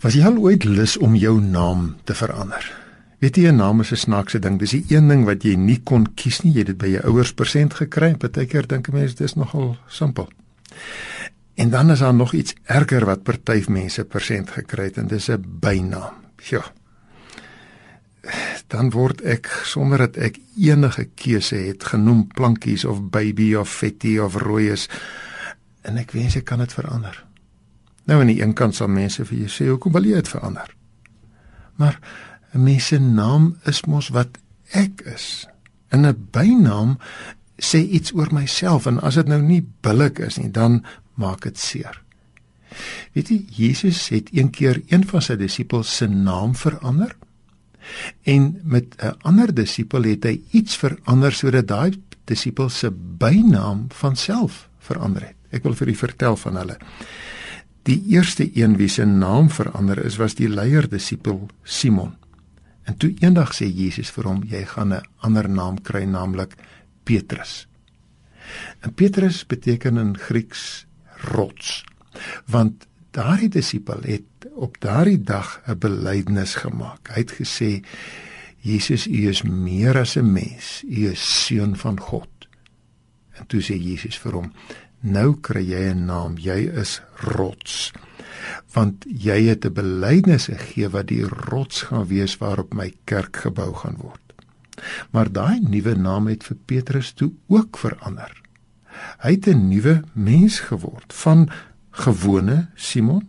Was jy al ooit lus om jou naam te verander? Weet jy 'n naam is 'n snaakse ding. Dis die een ding wat jy nie kon kies nie. Jy het dit by jou ouers persent gekry. Partykeer dink 'n mens dis nogal simpel. En dan is daar nog iets erger wat party mense persent gekry het en dis 'n bynaam. Ja. Dan word ek sonder dat ek enige keuse het genoem plankies of baby of fetty of rooies en ek wens ek kan dit verander. Nou aan die een kant sal mense vir jou sê, "Hoekom wil jy dit verander?" Maar 'n mens se naam is mos wat ek is. En 'n bynaam sê iets oor myself en as dit nou nie billik is nie, dan maak dit seer. Weet jy, Jesus het een keer een van sy disippels se naam verander. En met 'n ander disipel het hy iets verander sodat daai disipel se bynaam van self verander het. Ek wil vir u vertel van hulle. Die eerste een wie se naam verander is was die leier disipel Simon. En toe eendag sê Jesus vir hom jy gaan 'n ander naam kry naamlik Petrus. En Petrus beteken in Grieks rots. Want daardie disipel het op daardie dag 'n belydenis gemaak. Hy het gesê Jesus u is meer as 'n mens, u is seun van God. En toe sê Jesus vir hom nou kry jy 'n naam, jy is rots. Want jy het 'n belydenis gegee wat die rots gaan wees waarop my kerk gebou gaan word. Maar daai nuwe naam het vir Petrus toe ook verander. Hy het 'n nuwe mens geword van gewone Simon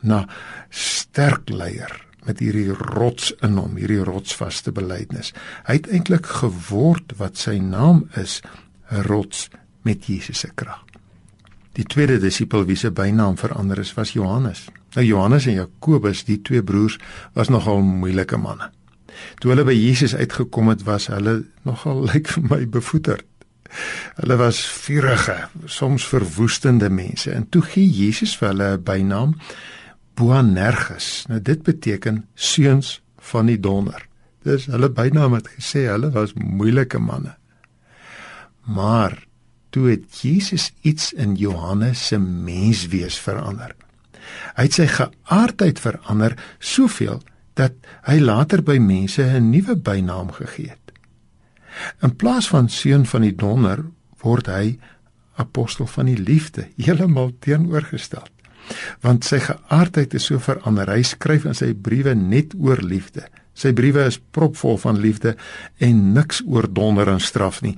na sterk leier met hierdie rots in hom, hierdie rotsvaste belydenis. Hy het eintlik geword wat sy naam is, 'n rots met Jesus se krag. Die tweede disipel wie se bynaam verander is, was Johannes. Nou Johannes en Jakobus, die twee broers, was nogal moeilike manne. Toe hulle by Jesus uitgekom het, was hulle nogal lyk vir my bevoeterd. Hulle was vurige, soms verwoestende mense. En toe gee Jesus vir hulle 'n bynaam, Boanerges. Nou dit beteken seuns van die donder. Dis hulle bynaam het gesê hulle was moeilike manne. Maar toe het Jesus iets in Johannes se menswees verander. Hy het sy geaardheid verander soveel dat hy later by mense 'n nuwe bynaam gegee het. In plaas van seun van die donder word hy apostel van die liefde, heeltemal teenoorgestel. Want sy geaardheid is so verander. Hy skryf in sy briewe net oor liefde. Sy briewe is propvol van liefde en niks oor donder en straf nie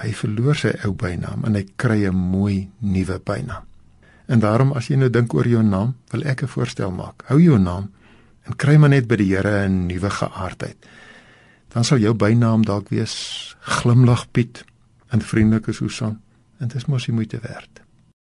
hy verloor sy ou bynaam en hy kry 'n mooi nuwe bynaam. En daarom as jy nou dink oor jou naam, wil ek 'n voorstel maak. Hou jou naam en kry maar net by die Here 'n nuwe geaardheid. Dan sal jou bynaam dalk wees Glimlag Piet en vriendelike Susan en dit is mos die moeite werd.